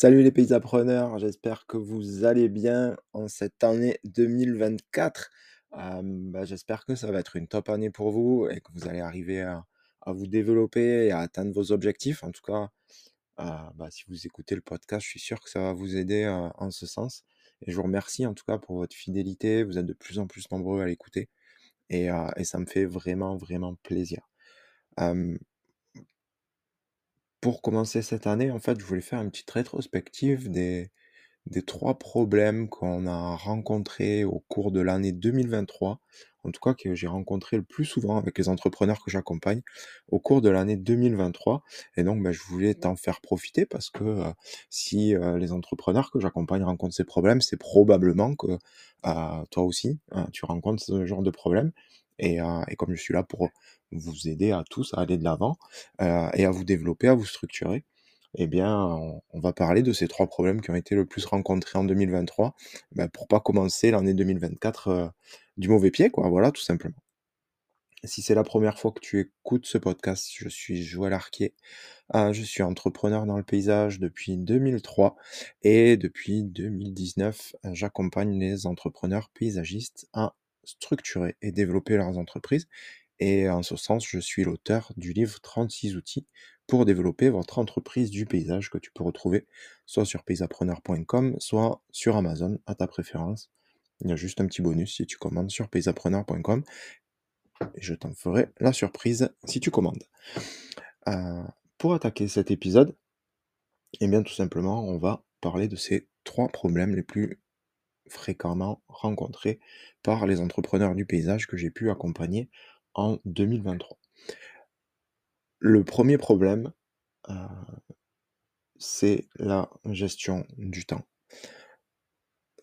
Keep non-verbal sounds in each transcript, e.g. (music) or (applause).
Salut les paysapreneurs, j'espère que vous allez bien en cette année 2024. Hem, bah, j'espère que ça va être une top année pour vous et que vous allez arriver à vous développer et à atteindre vos objectifs. En tout cas, heu, bah, si vous écoutez le podcast, je suis sûr que ça va vous aider, heu, en ce sens et je vous remercie en tout cas pour votre fidélité. Vous êtes de plus en plus nombreux à l'écouter et ça me fait vraiment, vraiment plaisir. Pour commencer cette année, en fait, je voulais faire une petite rétrospective des 3 problèmes qu'on a rencontrés au cours de l'année 2023, en tout cas que j'ai rencontré le plus souvent avec les entrepreneurs que j'accompagne au cours de l'année 2023 et donc, bah, je voulais t'en faire profiter parce que, heu, si, heu, les entrepreneurs que j'accompagne rencontrent ces problèmes, c'est probablement que, heu, toi aussi, heu, tu rencontres ce genre de problème et heu et comme je suis là pour vous aider à tous à aller de l'avant, heu et à vous développer, à vous structurer, eh bien, on va parler de ces 3 problèmes qui ont été le plus rencontrés en 2023, bah, pour pas commencer l'année 2024, heu, du mauvais pied, quoi, voilà, tout simplement. Si c'est la première fois que tu écoutes ce podcast, je suis Joël Arquier, je suis entrepreneur dans le paysage depuis 2003 et depuis 2019, heu, j'accompagne les entrepreneurs paysagistes à structurer et développer leurs entreprises et en ce sens, je suis l'auteur du livre «36 outils pour développer votre entreprise du paysage» que tu peux retrouver soit sur paysapreneur.com, soit sur Amazon à ta préférence. Il y a juste un petit bonus si tu commandes sur paysapreneur.com je t'en ferai la surprise si tu commandes. Heu, pour attaquer cet épisode, eh bien, tout simplement, on va parler de ces 3 problèmes les plus fréquemment rencontrés par les entrepreneurs du paysage que j'ai pu accompagner en 2023. Le 1er problème, heu, c'est la gestion du temps.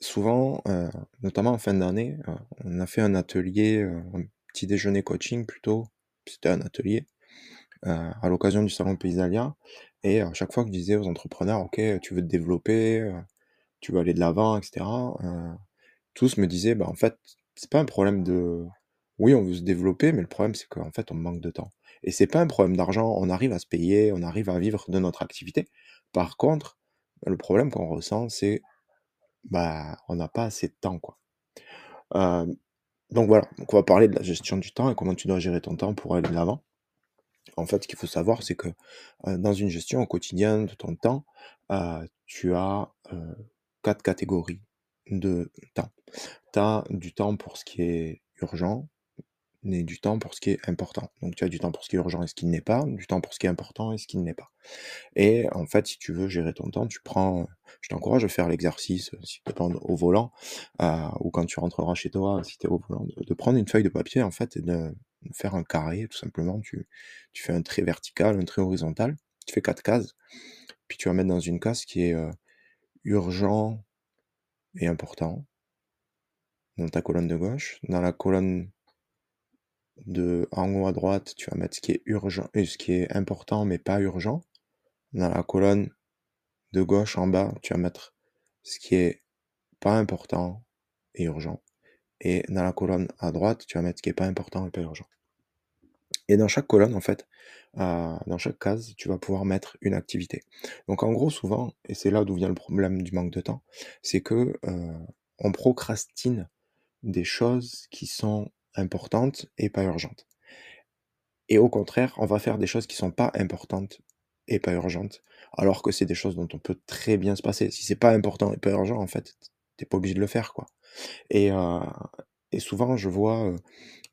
Souvent, heu, notamment en fin d'année, heu, on a fait un atelier, un petit déjeuner coaching plutôt, c'était un atelier, à l'occasion du salon Paysalia et à chaque fois que je disais aux entrepreneurs: «OK, tu veux te développer, tu veux aller de l'avant et cetera», heu, tous me disaient: «Bah, en fait, c'est pas un problème de oui, on veut se développer, mais le problème, c'est qu'en fait, on manque de temps» et c'est pas un problème d'argent, on arrive à se payer, on arrive à vivre de notre activité. Par contre, le problème qu'on ressent, c'est, bah, on n'a pas assez de temps, quoi. Donc voilà, donc on va parler de la gestion du temps et comment tu dois gérer ton temps pour aller de l'avant. En fait, ce qu'il faut savoir, c'est que, dans une gestion au quotidien de ton temps, tu as, 4 catégories de temps. Tu as du temps pour ce qui est urgent et du temps pour ce qui est important. Donc tu as du temps pour ce qui est urgent et ce qui ne l'est pas, du temps pour ce qui est important et ce qui ne l'est pas et en fait, si tu veux gérer ton temps, tu prends, je t'encourage à faire l'exercice, heu, si tu es au volant, heu, ou quand tu rentreras chez toi, si tu es au volant, de prendre une feuille de papier, en fait et de faire un carré tout simplement. Tu fais un trait vertical, un trait horizontal, tu fais 4 cases, puis tu vas mettre dans une case qui est, urgent et important dans ta colonne de gauche. Dans la colonne de en haut à droite, tu vas mettre ce qui est urgent et ce qui est important mais pas urgent. Dans la colonne de gauche en bas, tu vas mettre ce qui est pas important et urgent et dans la colonne à droite, tu vas mettre ce qui est pas important et pas urgent et dans chaque colonne, en fait, heu, dans chaque case, tu vas pouvoir mettre une activité. Donc en gros, souvent et c'est là d'où vient le problème du manque de temps, c'est que, heu, on procrastine des choses qui sont importantes et pas urgentes et au contraire, on va faire des choses qui sont pas importantes et pas urgentes, alors que c'est des choses dont on peut très bien se passer. Si c'est pas important et pas urgent, en fait, tu es pas obligé de le faire, quoi et heu et souvent je vois,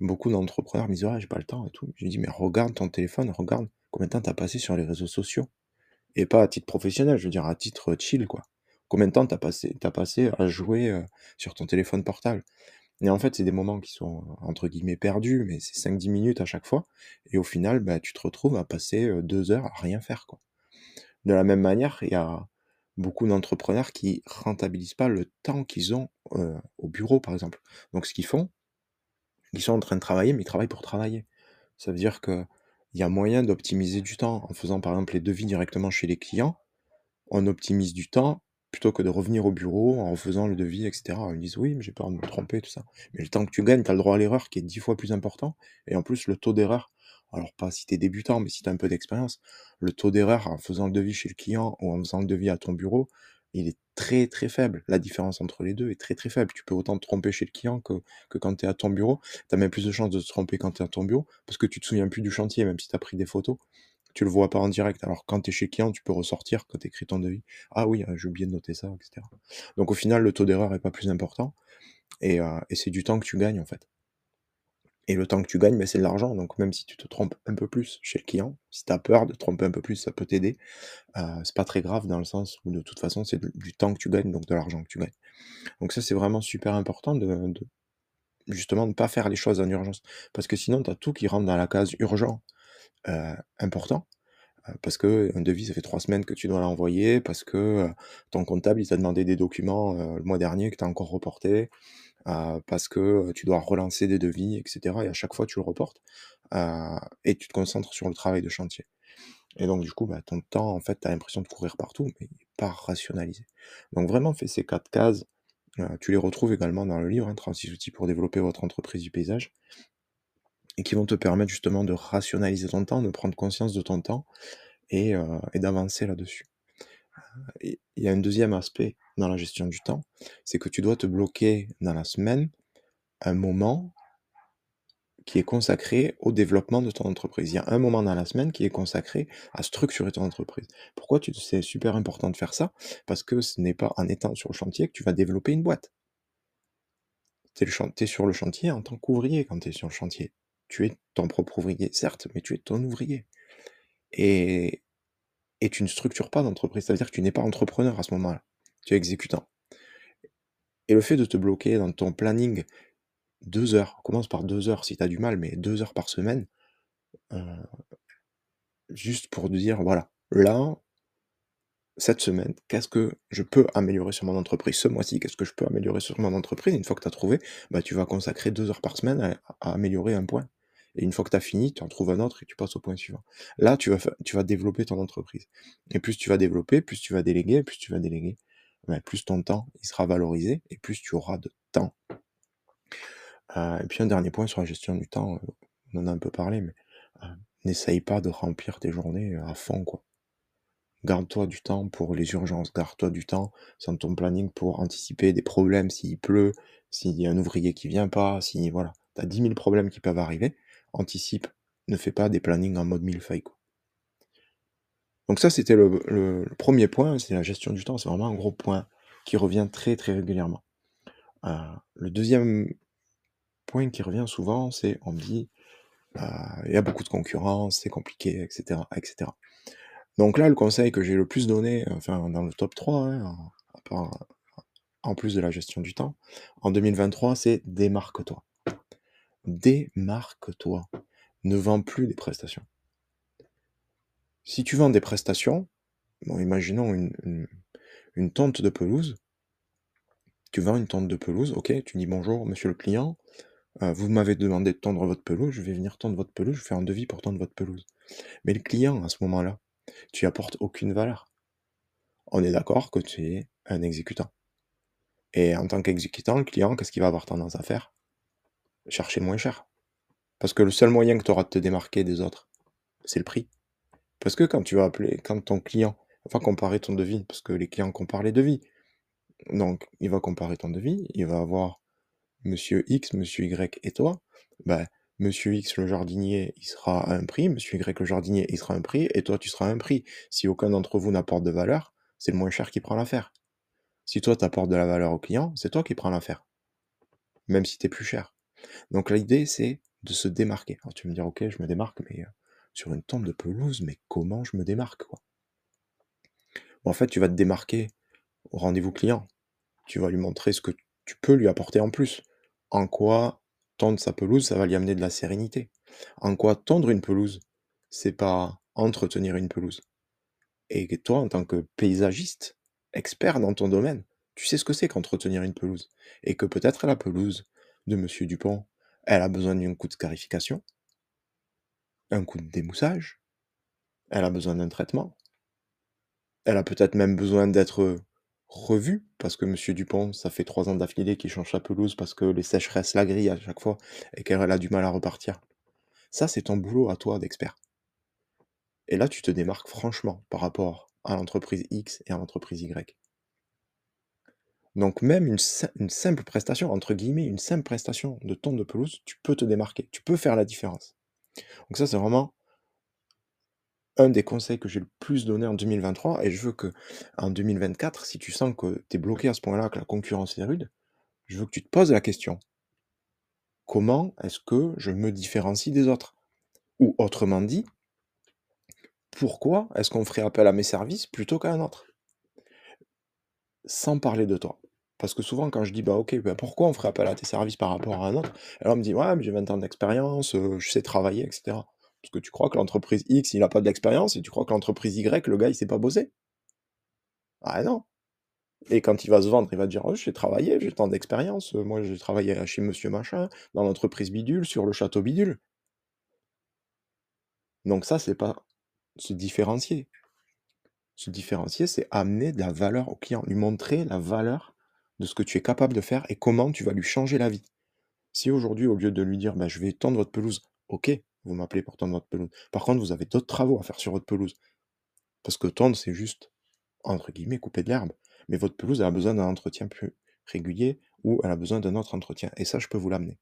beaucoup d'entrepreneurs me disent: «Ouais, j'ai pas le temps et tout». Je lui dis: «Mais regarde ton téléphone, regarde combien de temps tu as passé sur les réseaux sociaux» et pas à titre professionnel, je veux dire à titre chill, quoi. Combien de temps tu as passé as passé à jouer, sur ton téléphone portable? Et en fait, c'est des moments qui sont entre guillemets «perdus», mais c'est 5-10 minutes à chaque fois et au final, bah, tu te retrouves à passer, heu, 2 heures à rien faire, quoi. De la même manière, il y a beaucoup d'entrepreneurs qui rentabilisent pas le temps qu'ils ont, heu, au bureau, par exemple. Donc ce qu'ils font, ils sont en train de travailler, mais ils travaillent pour travailler. Ça veut dire qu'il y a moyen d'optimiser du temps en faisant, par exemple, les devis directement chez les clients. On optimise du temps plutôt que de revenir au bureau en refaisant le devis et cetera. Ils disent: «Oui, mais j'ai peur de me tromper», tout ça. Mais le temps que tu gagnes, tu as le droit à l'erreur qui est 10 fois plus important et en plus le taux d'erreur alors pas si tu débutant, mais si tu as un peu d'expérience, le taux d'erreur en faisant le devis chez le client ou en faisant le devis à ton bureau, il est très, très faible. La différence entre les 2 est très, très faible. Tu peux autant te tromper chez le client que quand tu es à ton bureau. Tu as même plus de chances de te tromper quand tu es à ton bureau, parce que tu te souviens plus du chantier, même si tu as pris des photos, tu le vois pas en direct. Alors quand tu es chez le client, tu peux ressortir quand tu écris ton devis: «Ah oui, heu, j'ai oublié de noter ça» et cetera. Donc au final, le taux d'erreur est pas plus important et et c'est du temps que tu gagnes, en fait. Et le temps que tu gagnes, beh, c'est de l'argent, donc même si tu te trompes un peu plus chez le client, si tu as peur de te tromper un peu plus, ça peut t'aider. Heu, c'est pas très grave dans le sens où de toute façon, c'est du temps que tu gagnes, donc de l'argent que tu gagnes. Donc ça, c'est vraiment super important de de justement, de pas faire les choses en urgence. Parce que sinon, tu as tout qui rentre dans la case urgent, heu, important, heu, parce qu'un devis, ça fait 3 semaines que tu dois l'envoyer, parce que, heu, ton comptable, il t'a demandé des documents, heu, le mois dernier que tu as encore reportés, heu, parce que, tu dois relancer des devis et cetera et à chaque fois tu le reportes, heu et tu te concentres sur le travail de chantier et donc du coup, bah, ton temps, en fait, tu as l'impression de courir partout, mais pas rationalisé. Donc vraiment, fais ces 4 cases, heu, tu les retrouves également dans le livre, hein, «36 outils pour développer votre entreprise du paysage» et qui vont te permettre justement de rationaliser ton temps, de prendre conscience de ton temps et d'avancer là-dessus. Il y a un 2e aspect dans la gestion du temps, c'est que tu dois te bloquer dans la semaine un moment qui est consacré au développement de ton entreprise. Il y a un moment dans la semaine qui est consacré à structurer ton entreprise. Pourquoi c'est super important de faire ça? Parce que ce n'est pas en étant sur le chantier que tu vas développer une boîte. Tu es sur le chantier en tant qu'ouvrier quand tu es sur le chantier. Tu es ton propre ouvrier, certes, mais tu es ton ouvrier et et tu ne structures pas d'entreprise. Ça veut dire que tu n'es pas entrepreneur à ce moment-là, tu es exécutant et le fait de te bloquer dans ton planning 2 heures, commence par 2 heures si tu as du mal, mais 2 heures par semaine, heu, juste pour te dire: «Voilà, là, cette semaine, qu'est-ce que je peux améliorer sur mon entreprise? Ce mois-ci, qu'est-ce que je peux améliorer sur mon entreprise?» une fois que tu as trouvé, bah, tu vas consacrer 2 heures par semaine à améliorer un point et une fois que tu as fini, tu en trouves un autre et tu passes au point suivant. Là, tu vas tu vas développer ton entreprise et plus tu vas développer, plus tu vas déléguer, plus tu vas déléguer, bah, plus ton temps, il sera valorisé et plus tu auras de temps. Heu et puis un dernier point sur la gestion du temps, on en a un peu parlé, mais, heu, n'essaye pas de remplir tes journées, heu, à fond, quoi. Garde-toi du temps pour les urgences, garde-toi du temps dans ton planning pour anticiper des problèmes s'il pleut, s'il y a un ouvrier qui vient pas, si voilà, tu as 10 000 problèmes qui peuvent arriver, anticipe, ne fais pas des plannings en mode millefeuille, quoi. Donc ça, c'était le 1er point, c'est la gestion du temps, c'est vraiment un gros point qui revient très, très régulièrement. Heu, le 2e point qui revient souvent, c'est on me dit: «Heu, il y a beaucoup de concurrence, c'est compliqué et cetera et cetera». Donc là, le conseil que j'ai le plus donné, enfin dans le top 3, hein, en plus de la gestion du temps, en 2023, c'est démarque-toi. Démarque-toi, ne vends plus des prestations. Si tu vends des prestations, bon imaginons une une tonte de pelouse tu vends une tonte de pelouse, OK, tu dis: «Bonjour monsieur le client, heu, vous m'avez demandé de tondre votre pelouse, je vais venir tondre votre pelouse, je vous fais un devis pour tondre votre pelouse». Mais le client à ce moment-là, tu apportes aucune valeur. On est d'accord que tu es un exécutant et en tant qu'exécutant, le client, qu'est-ce qu'il va avoir tendance à faire? Chercher moins cher. Parce que le seul moyen que tu auras de te démarquer des autres, c'est le prix. Parce que quand tu vas appeler quand ton client va comparer ton devis, parce que les clients comparent les devis, donc il va comparer ton devis, il va avoir monsieur X, monsieur Y et toi, bah, monsieur X le jardinier, il sera à un prix, monsieur Y le jardinier, il sera à un prix et toi tu seras à un prix. Si aucun d'entre vous n'apporte de valeur, c'est le moins cher qui prend l'affaire. Si toi tu apportes de la valeur au client, c'est toi qui prends l'affaire. Même si tu es plus cher. Donc l'idée, c'est de se démarquer. Alors tu vas me dire: «OK, je me démarque, mais, heu, sur une tonte de pelouse, mais comment je me démarque, quoi?» En fait, tu vas te démarquer au rendez-vous client. Tu vas lui montrer ce que tu peux lui apporter en plus. En quoi tondre sa pelouse, ça va lui amener de la sérénité? En quoi tondre une pelouse, c'est pas entretenir une pelouse? Et toi, en tant que paysagiste, expert dans ton domaine, tu sais ce que c'est qu'entretenir une pelouse? Et que peut-être la pelouse de monsieur Dupont, elle a besoin d'un coup de scarification un coup de démoussage, elle a besoin d'un traitement. Elle a peut-être même besoin d'être, revue parce que monsieur Dupont, ça fait 3 ans d'affilée qu'il change sa pelouse parce que les sécheresses la grillent à chaque fois et qu'elle a du mal à repartir. Ça, c'est ton boulot à toi d'expert. Et là, tu te démarques franchement par rapport à l'entreprise X et à l'entreprise Y. Donc même une, simple prestation, entre guillemets, une simple prestation de tonte de pelouse, tu peux te démarquer, tu peux faire la différence. Donc ça, c'est vraiment un des conseils que j'ai le plus donné en 2023 et je veux que en 2024, si tu sens que tu es bloqué à ce point-là, que la concurrence est rude, je veux que tu te poses la question. Comment est-ce que je me différencie des autres? Ou autrement dit, pourquoi est-ce qu'on ferait appel à mes services plutôt qu'à un autre? Sans parler de toi. Parce que souvent, quand je dis, bah ok, bah, pourquoi on ferait appel à tes services par rapport à un autre? Alors on me dit, ouais, mais j'ai 20 ans d'expérience, euh, je sais travailler, etc. Parce que tu crois que l'entreprise X, il n'a pas d'expérience, et tu crois que l'entreprise Y, le gars, il sait pas bosser? Ah non Et quand il va se vendre, il va dire, oh, j'ai travaillé, j'ai tant d'expérience, moi j'ai travaillé chez Monsieur Machin, dans l'entreprise Bidule, sur le château Bidule. Donc ça, c'est pas se différencier. Se différencier, c'est amener de la valeur au client, lui montrer la valeur de ce que tu es capable de faire et comment tu vas lui changer la vie. Si aujourd'hui, au lieu de lui dire bah, je vais tendre votre pelouse, ok, vous m'appelez pour tendre votre pelouse. Par contre, vous avez d'autres travaux à faire sur votre pelouse. Parce que tendre, c'est juste, entre guillemets, couper de l'herbe. Mais votre pelouse, elle a besoin d'un entretien plus régulier ou elle a besoin d'un autre entretien. Et ça, je peux vous l'amener.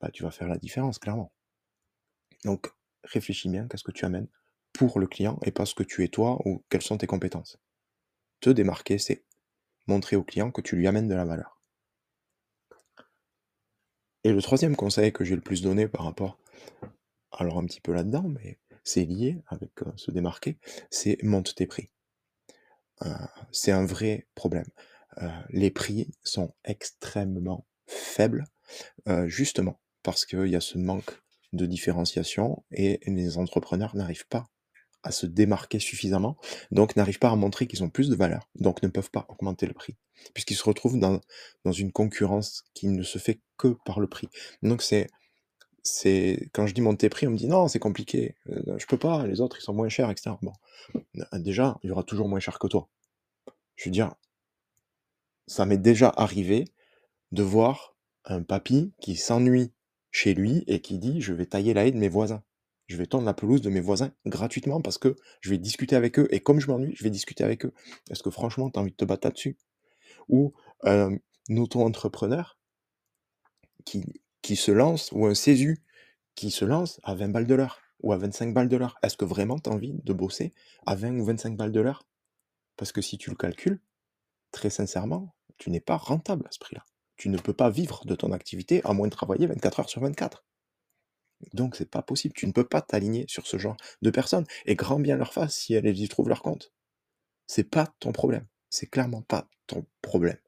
Bah, tu vas faire la différence, clairement. Donc, réfléchis bien, qu'est-ce que tu amènes pour le client et pas ce que tu es toi ou quelles sont tes compétences. Te démarquer, c'est montrer au client que tu lui amènes de la valeur. Et le troisième conseil que j'ai le plus donné par rapport, alors un petit peu là-dedans, mais c'est lié avec euh, se démarquer, c'est monte tes prix. Euh, c'est un vrai problème. Euh, les prix sont extrêmement faibles, justement parce qu'il y a ce manque de différenciation et les entrepreneurs n'arrivent pas à se démarquer suffisamment, donc n'arrivent pas à montrer qu'ils ont plus de valeur, donc ne peuvent pas augmenter le prix, puisqu'ils se retrouvent dans, dans une concurrence qui ne se fait que par le prix. Donc c'est c'est quand je dis monter prix, on me dit non, c'est compliqué, euh, je peux pas, les autres ils sont moins chers, etc. Bon, euh, déjà, il y aura toujours moins cher que toi. Je veux dire, ça m'est déjà arrivé de voir un papy qui s'ennuie chez lui et qui dit je vais tailler la haie de mes voisins je vais tendre la pelouse de mes voisins gratuitement parce que je vais discuter avec eux et comme je m'ennuie, je vais discuter avec eux. Est-ce que franchement, tu as envie de te battre là-dessus? Ou un auto-entrepreneur qui, qui se lance, ou un CESU qui se lance à 20 balles de l'heure ou à 25 balles de l'heure. Est-ce que vraiment tu as envie de bosser à 20 ou 25 balles de l'heure? Parce que si tu le calcules, très sincèrement, tu n'es pas rentable à ce prix-là. Tu ne peux pas vivre de ton activité à moins de travailler 24 heures sur 24. Donc c'est pas possible, tu ne peux pas t'aligner sur ce genre de personnes, et grand bien leur face si elles y trouvent leur compte. C'est pas ton problème, c'est clairement pas ton problème.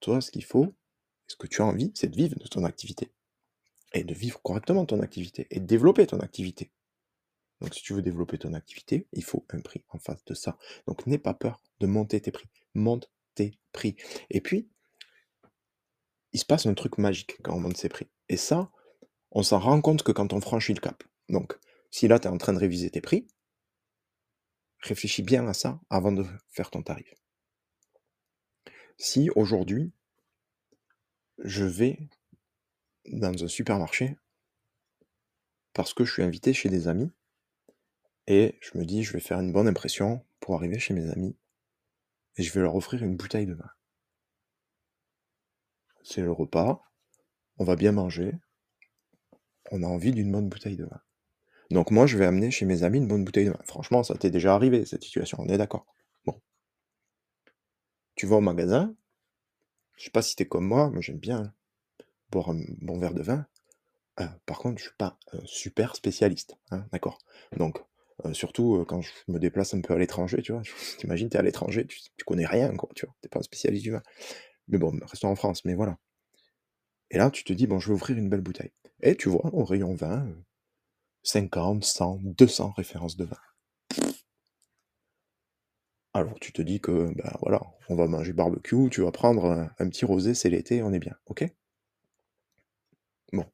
Toi, ce qu'il faut, ce que tu as envie, c'est de vivre de ton activité. Et de vivre correctement ton activité, et de développer ton activité. Donc si tu veux développer ton activité, il faut un prix en face de ça. Donc n'aie pas peur de monter tes prix. Monte tes prix. Et puis, il se passe un truc magique quand on monte ses prix. Et ça, on s'en rend compte que quand on franchit le cap. Donc, si là, tu es en train de réviser tes prix, réfléchis bien à ça avant de faire ton tarif. Si aujourd'hui, je vais dans un supermarché parce que je suis invité chez des amis et je me dis je vais faire une bonne impression pour arriver chez mes amis et je vais leur offrir une bouteille de vin. C'est le repas, on va bien manger, on a envie d'une bonne bouteille de vin. Donc moi, je vais amener chez mes amis une bonne bouteille de vin. Franchement, ça t'est déjà arrivé, cette situation, on est d'accord. Bon. Tu vas au magasin, je sais pas si t'es comme moi, mais j'aime bien boire un bon verre de vin. Euh, par contre, je suis pas super spécialiste, hein, d'accord Donc, euh, surtout euh, quand je me déplace un peu à l'étranger, tu vois, (laughs) t'imagines, t'es à l'étranger, tu, tu, connais rien, quoi, tu vois, pas un spécialiste du vin. Mais bon, restons en France, mais voilà. Et là, tu te dis, bon, je vais ouvrir une belle bouteille. Et tu vois, au rayon 20, 50, 100, 200 références de vin. Alors tu te dis que, ben voilà, on va manger barbecue, tu vas prendre un, petit rosé, c'est l'été, on est bien, ok? Bon.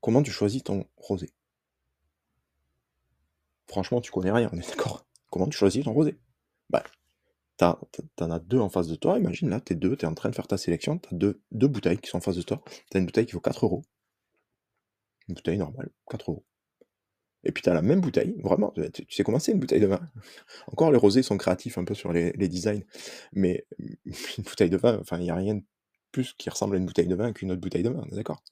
Comment tu choisis ton rosé? Franchement, tu connais rien, on est d'accord? Comment tu choisis ton rosé? Bah, t'en as deux en face de toi, imagine là, t'es deux, t'es en train de faire ta sélection, t'as deux, deux bouteilles qui sont en face de toi, t'as une bouteille qui vaut 4 euros, Une bouteille normale, 4 €. Et puis tu as la même bouteille, vraiment, tu sais comment c'est une bouteille de vin? (laughs) Encore les rosés sont créatifs un peu sur les designs, mais (laughs) une bouteille de vin, enfin, il y a rien de plus qui ressemble à une bouteille de vin qu'une autre bouteille de vin, d'accord?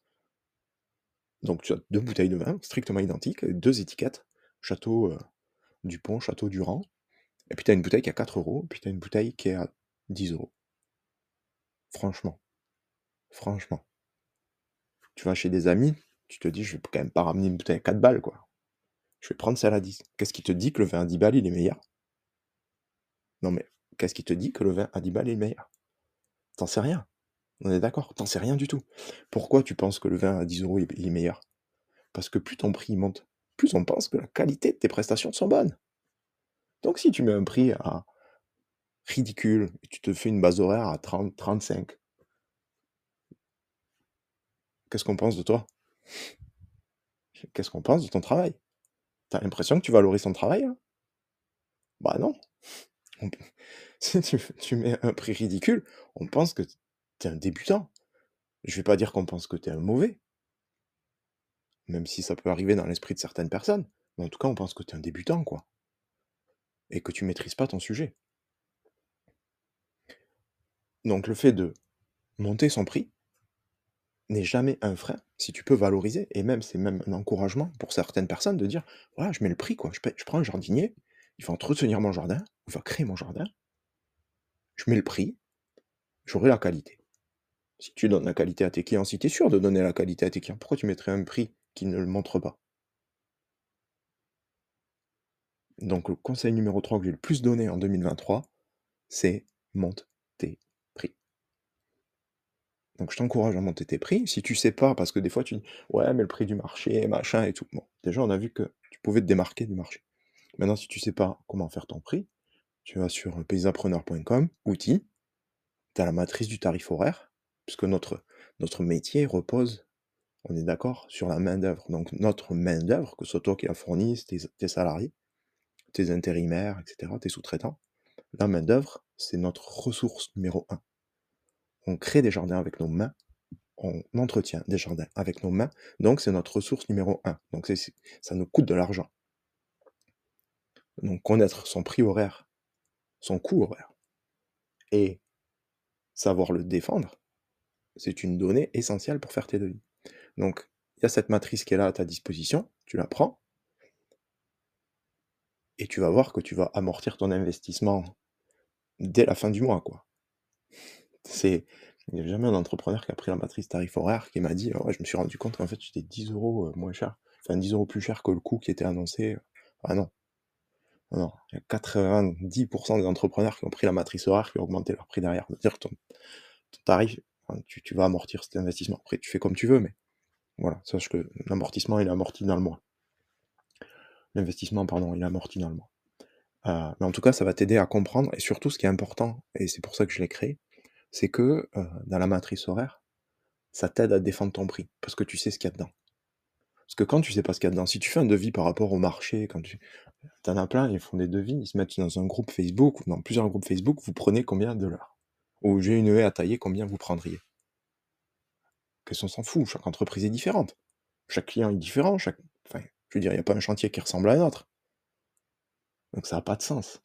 Donc tu as 2 bouteilles de vin strictement identiques, 2 étiquettes, Château, heu, Dupont, Château Durand, et puis tu as une bouteille qui est à 4 €, puis tu as une bouteille qui est à 10 €. Franchement. Franchement. Tu vas chez des amis, tu te dis: «Je vais quand même pas ramener une bouteille à 4 balles, quoi. Je vais prendre celle à 10». Qu'est-ce qui te dit que le vin à 10 balles, il est meilleur? Non mais qu'est-ce qui te dit que le vin à 10 balles est meilleur? Tu en sais rien. On est d'accord? Tu en sais rien du tout. Pourquoi tu penses que le vin à 10 € il est il est meilleur? Parce que plus ton prix monte, plus on pense que la qualité de tes prestations sont bonnes. Donc si tu mets un prix à ridicule et tu te fais une base horaire à 30-35 qu'est-ce qu'on pense de toi? Qu'est-ce qu'on pense de ton travail? Tu as l'impression que tu valorises ton travail, là? Bah non. (laughs) Si tu mets un prix ridicule, on pense que tu es un débutant. Je vais pas dire qu'on pense que tu es un mauvais. Même si ça peut arriver dans l'esprit de certaines personnes, mais en tout cas, on pense que tu es un débutant, quoi. Et que tu maîtrises pas ton sujet. Donc le fait de monter son prix n'est jamais un frein, si tu peux valoriser et même c'est même un encouragement pour certaines personnes de dire: «Voilà, je mets le prix, quoi. Je je prends un jardinier, il va entretenir mon jardin, il va créer mon jardin» «je mets le prix, j'aurai la qualité». Si tu donnes la qualité à tes clients, si tu es sûr de donner la qualité à tes clients, pourquoi tu mettrais un prix qui ne le montre pas? Donc le conseil numéro 3 que j'ai le plus donné en 2023, c'est: «Monte tes prix». Donc je t'encourage à monter tes prix. Si tu sais pas, parce que des fois tu dis: «Ouais, mais le prix du marché, machin et tout». Bon, déjà on a vu que tu pouvais te démarquer du marché. Maintenant si tu sais pas comment faire ton prix, tu vas sur, paysapreneur.com, outils, tu as la matrice du tarif horaire, puisque notre métier repose, on est d'accord, sur la main-d'œuvre. Donc notre main-d'œuvre, que ce soit toi qui la fournisse, tes tes salariés, tes intérimaires et cetera, tes sous-traitants, la main-d'œuvre, c'est notre ressource numéro 1. On crée des jardins avec nos mains, on entretient des jardins avec nos mains, donc c'est notre ressource numéro 1. Donc ça nous coûte de l'argent. Donc connaître son prix horaire, son coût horaire et savoir le défendre, c'est une donnée essentielle pour faire tes devis. Donc il y a cette matrice qui est là à ta disposition, tu la prends et tu vas voir que tu vas amortir ton investissement dès la fin du mois, quoi. C'est il y a jamais un entrepreneur qui a pris la matrice tarif horaire qui m'a dit: «Ah ouais, je me suis rendu compte qu'en fait j'étais 10 € heu, moins cher, enfin 10 € plus cher que le coût qui était annoncé», ah non. Non, il y a 90% des entrepreneurs qui ont pris la matrice horaire qui ont augmenté leur prix derrière. C'est-à-dire que ton ton tarif, tu vas amortir cet investissement. Après tu fais comme tu veux, mais voilà, sache que l'amortissement, il est amorti dans le mois. L'investissement, pardon, il est amorti dans le mois. Heu, mais en tout cas, ça va t'aider à comprendre et surtout ce qui est important et c'est pour ça que je l'ai créé, c'est que, heu, dans la matrice horaire, ça t'aide à défendre ton prix parce que tu sais ce qu'il y a dedans. Parce que quand tu sais pas ce qu'il y a dedans, si tu fais un devis par rapport au marché, quand tu en as plein, ils font des devis, ils se mettent dans un groupe Facebook ou dans plusieurs groupes Facebook, vous prenez combien de l'heure? Ou j'ai une haie à tailler, combien vous prendriez? Qu'est-ce qu'on s'en fout, chaque entreprise est différente. Chaque client est différent, je veux dire, il y a pas un chantier qui ressemble à un autre. Donc ça a pas de sens.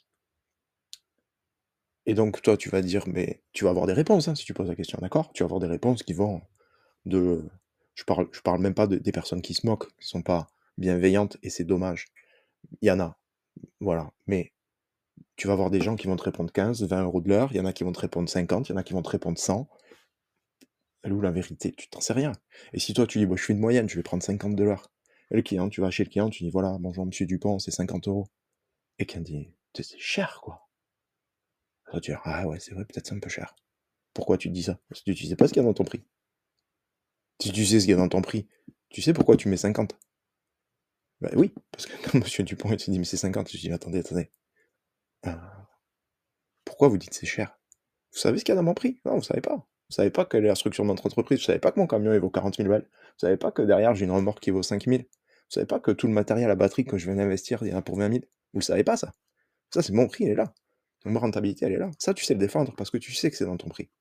Et donc toi, tu vas dire mais tu vas avoir des réponses, hein, si tu poses la question, d'accord? Tu vas avoir des réponses qui vont de je parle je parle même pas de des personnes qui se moquent, qui sont pas bienveillantes et c'est dommage. Il y en a, voilà, mais tu vas avoir des gens qui vont te répondre 15-20 € de l'heure, il y en a qui vont te répondre 50, il y en a qui vont te répondre 100. Elle où la vérité? Tu t'en sais rien. Et si toi tu dis: «Bah, je fais une moyenne, je vais prendre 50 de l'heure». Le client, tu vas chez le client, tu dis: «Voilà, bonjour monsieur Dupont, c'est 50 € et qu'il dit: «Tu c'est cher, quoi». Il va dire: «Ah ouais, c'est vrai, peut-être c'est un peu cher». Pourquoi tu te dis ça? Parce que tu sais pas ce qu'il y a dans ton prix. Si tu sais ce qu'il y a dans ton prix, tu sais pourquoi tu mets 50? Bah oui, parce que quand (laughs) monsieur Dupont, il te dit: «Mais c'est 50», je dis: «Attendez, attendez, heu, pourquoi vous dites c'est cher? Vous savez ce qu'il y a dans mon prix? Non, vous savez pas. Vous savez pas quelle est la structure de notre entreprise, vous savez pas que mon camion il vaut 40 000 balles, vous savez pas que derrière j'ai une remorque qui vaut 5 000, vous savez pas que tout le matériel à batterie que je viens d'investir, il y en a pour 20 000, vous le savez pas ça? Ça, c'est mon prix, il est là. Ma rentabilité, elle est là. Ça, tu sais le défendre parce que tu sais que c'est dans ton prix.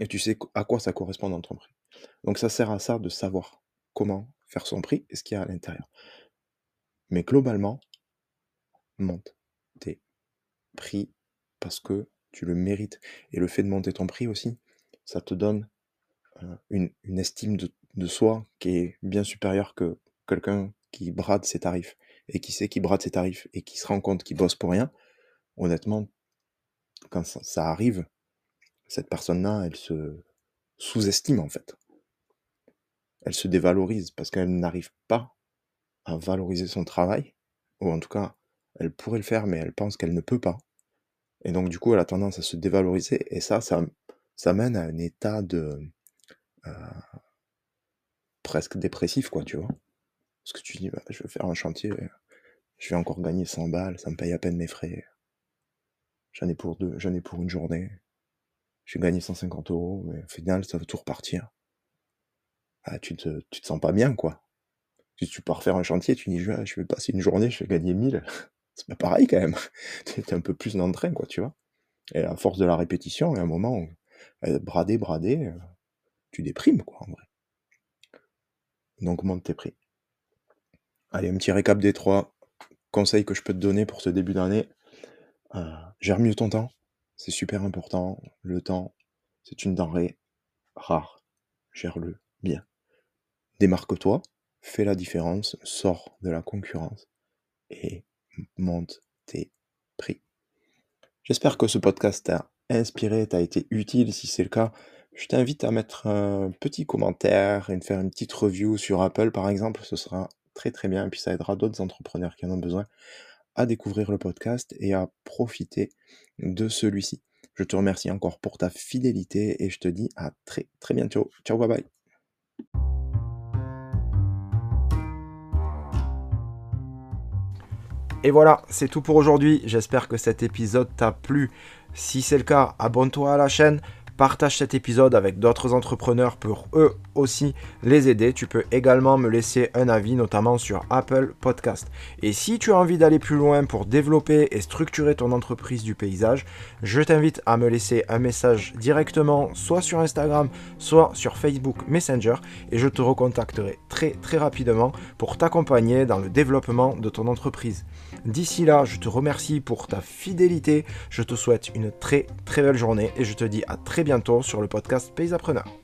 Et tu sais à quoi ça correspond dans ton prix. Donc ça sert à ça de savoir comment faire son prix et ce qu'il y a à l'intérieur. Mais globalement, monte tes prix parce que tu le mérites. Et le fait de monter ton prix aussi, ça te donne euh, une, estime de, de, soi qui est bien supérieure que quelqu'un qui brade ses tarifs et qui sait qu'il brade ses tarifs et qui se rend compte qu'il bosse pour rien. Honnêtement, quand ça arrive, cette personne-là, elle se sous-estime en fait. Elle se dévalorise parce qu'elle n'arrive pas à valoriser son travail, ou en tout cas, elle pourrait le faire, mais elle pense qu'elle ne peut pas. Et donc, du coup, elle a tendance à se dévaloriser, et ça, ça, ça mène à un état de. Euh, presque dépressif, quoi, tu vois. Parce que tu dis, bah, je vais faire un chantier, je vais encore gagner 100 balles, ça me paye à peine mes frais. J'en ai pour deux, j'en ai pour une journée. J'ai gagné 150 euros, mais au final, ça va tout repartir. Ah, tu te, tu te sens pas bien, quoi. Si tu pars faire un chantier, tu dis, je, vais passer une journée, je vais gagner 1000. (laughs) C'est pas pareil, quand même. (laughs) Tu es un peu plus dans le train, quoi, tu vois. Et à force de la répétition, à un moment, brader, brader, euh, tu déprimes, quoi, en vrai. Donc, monte tes prix. Allez, un petit récap des trois conseils que je peux te donner pour ce début d'année. Euh, gère mieux ton temps. C'est super important. Le temps, c'est une denrée rare. Gère-le bien. Démarque-toi, fais la différence, sors de la concurrence et monte tes prix. J'espère que ce podcast t'a inspiré, t'a été utile. Si c'est le cas, je t'invite à mettre un petit commentaire et de faire une petite review sur Apple par exemple. Ce sera très très bien et puis ça aidera d'autres entrepreneurs qui en ont besoin à découvrir le podcast et à profiter de celui-ci. Je te remercie encore pour ta fidélité et je te dis à très très bientôt. Ciao, bye bye. Et voilà, c'est tout pour aujourd'hui. J'espère que cet épisode t'a plu. Si c'est le cas, abonne-toi à la chaîne Partage cet épisode avec d'autres entrepreneurs pour eux aussi les aider. Tu peux également me laisser un avis, notamment sur Apple Podcast. Et si tu as envie d'aller plus loin pour développer et structurer ton entreprise du paysage, je t'invite à me laisser un message directement, soit sur Instagram, soit sur Facebook Messenger, et je te recontacterai très très rapidement pour t'accompagner dans le développement de ton entreprise. D'ici là, je te remercie pour ta fidélité, je te souhaite une très très belle journée et je te dis à très bientôt sur le podcast Pays Appreneur.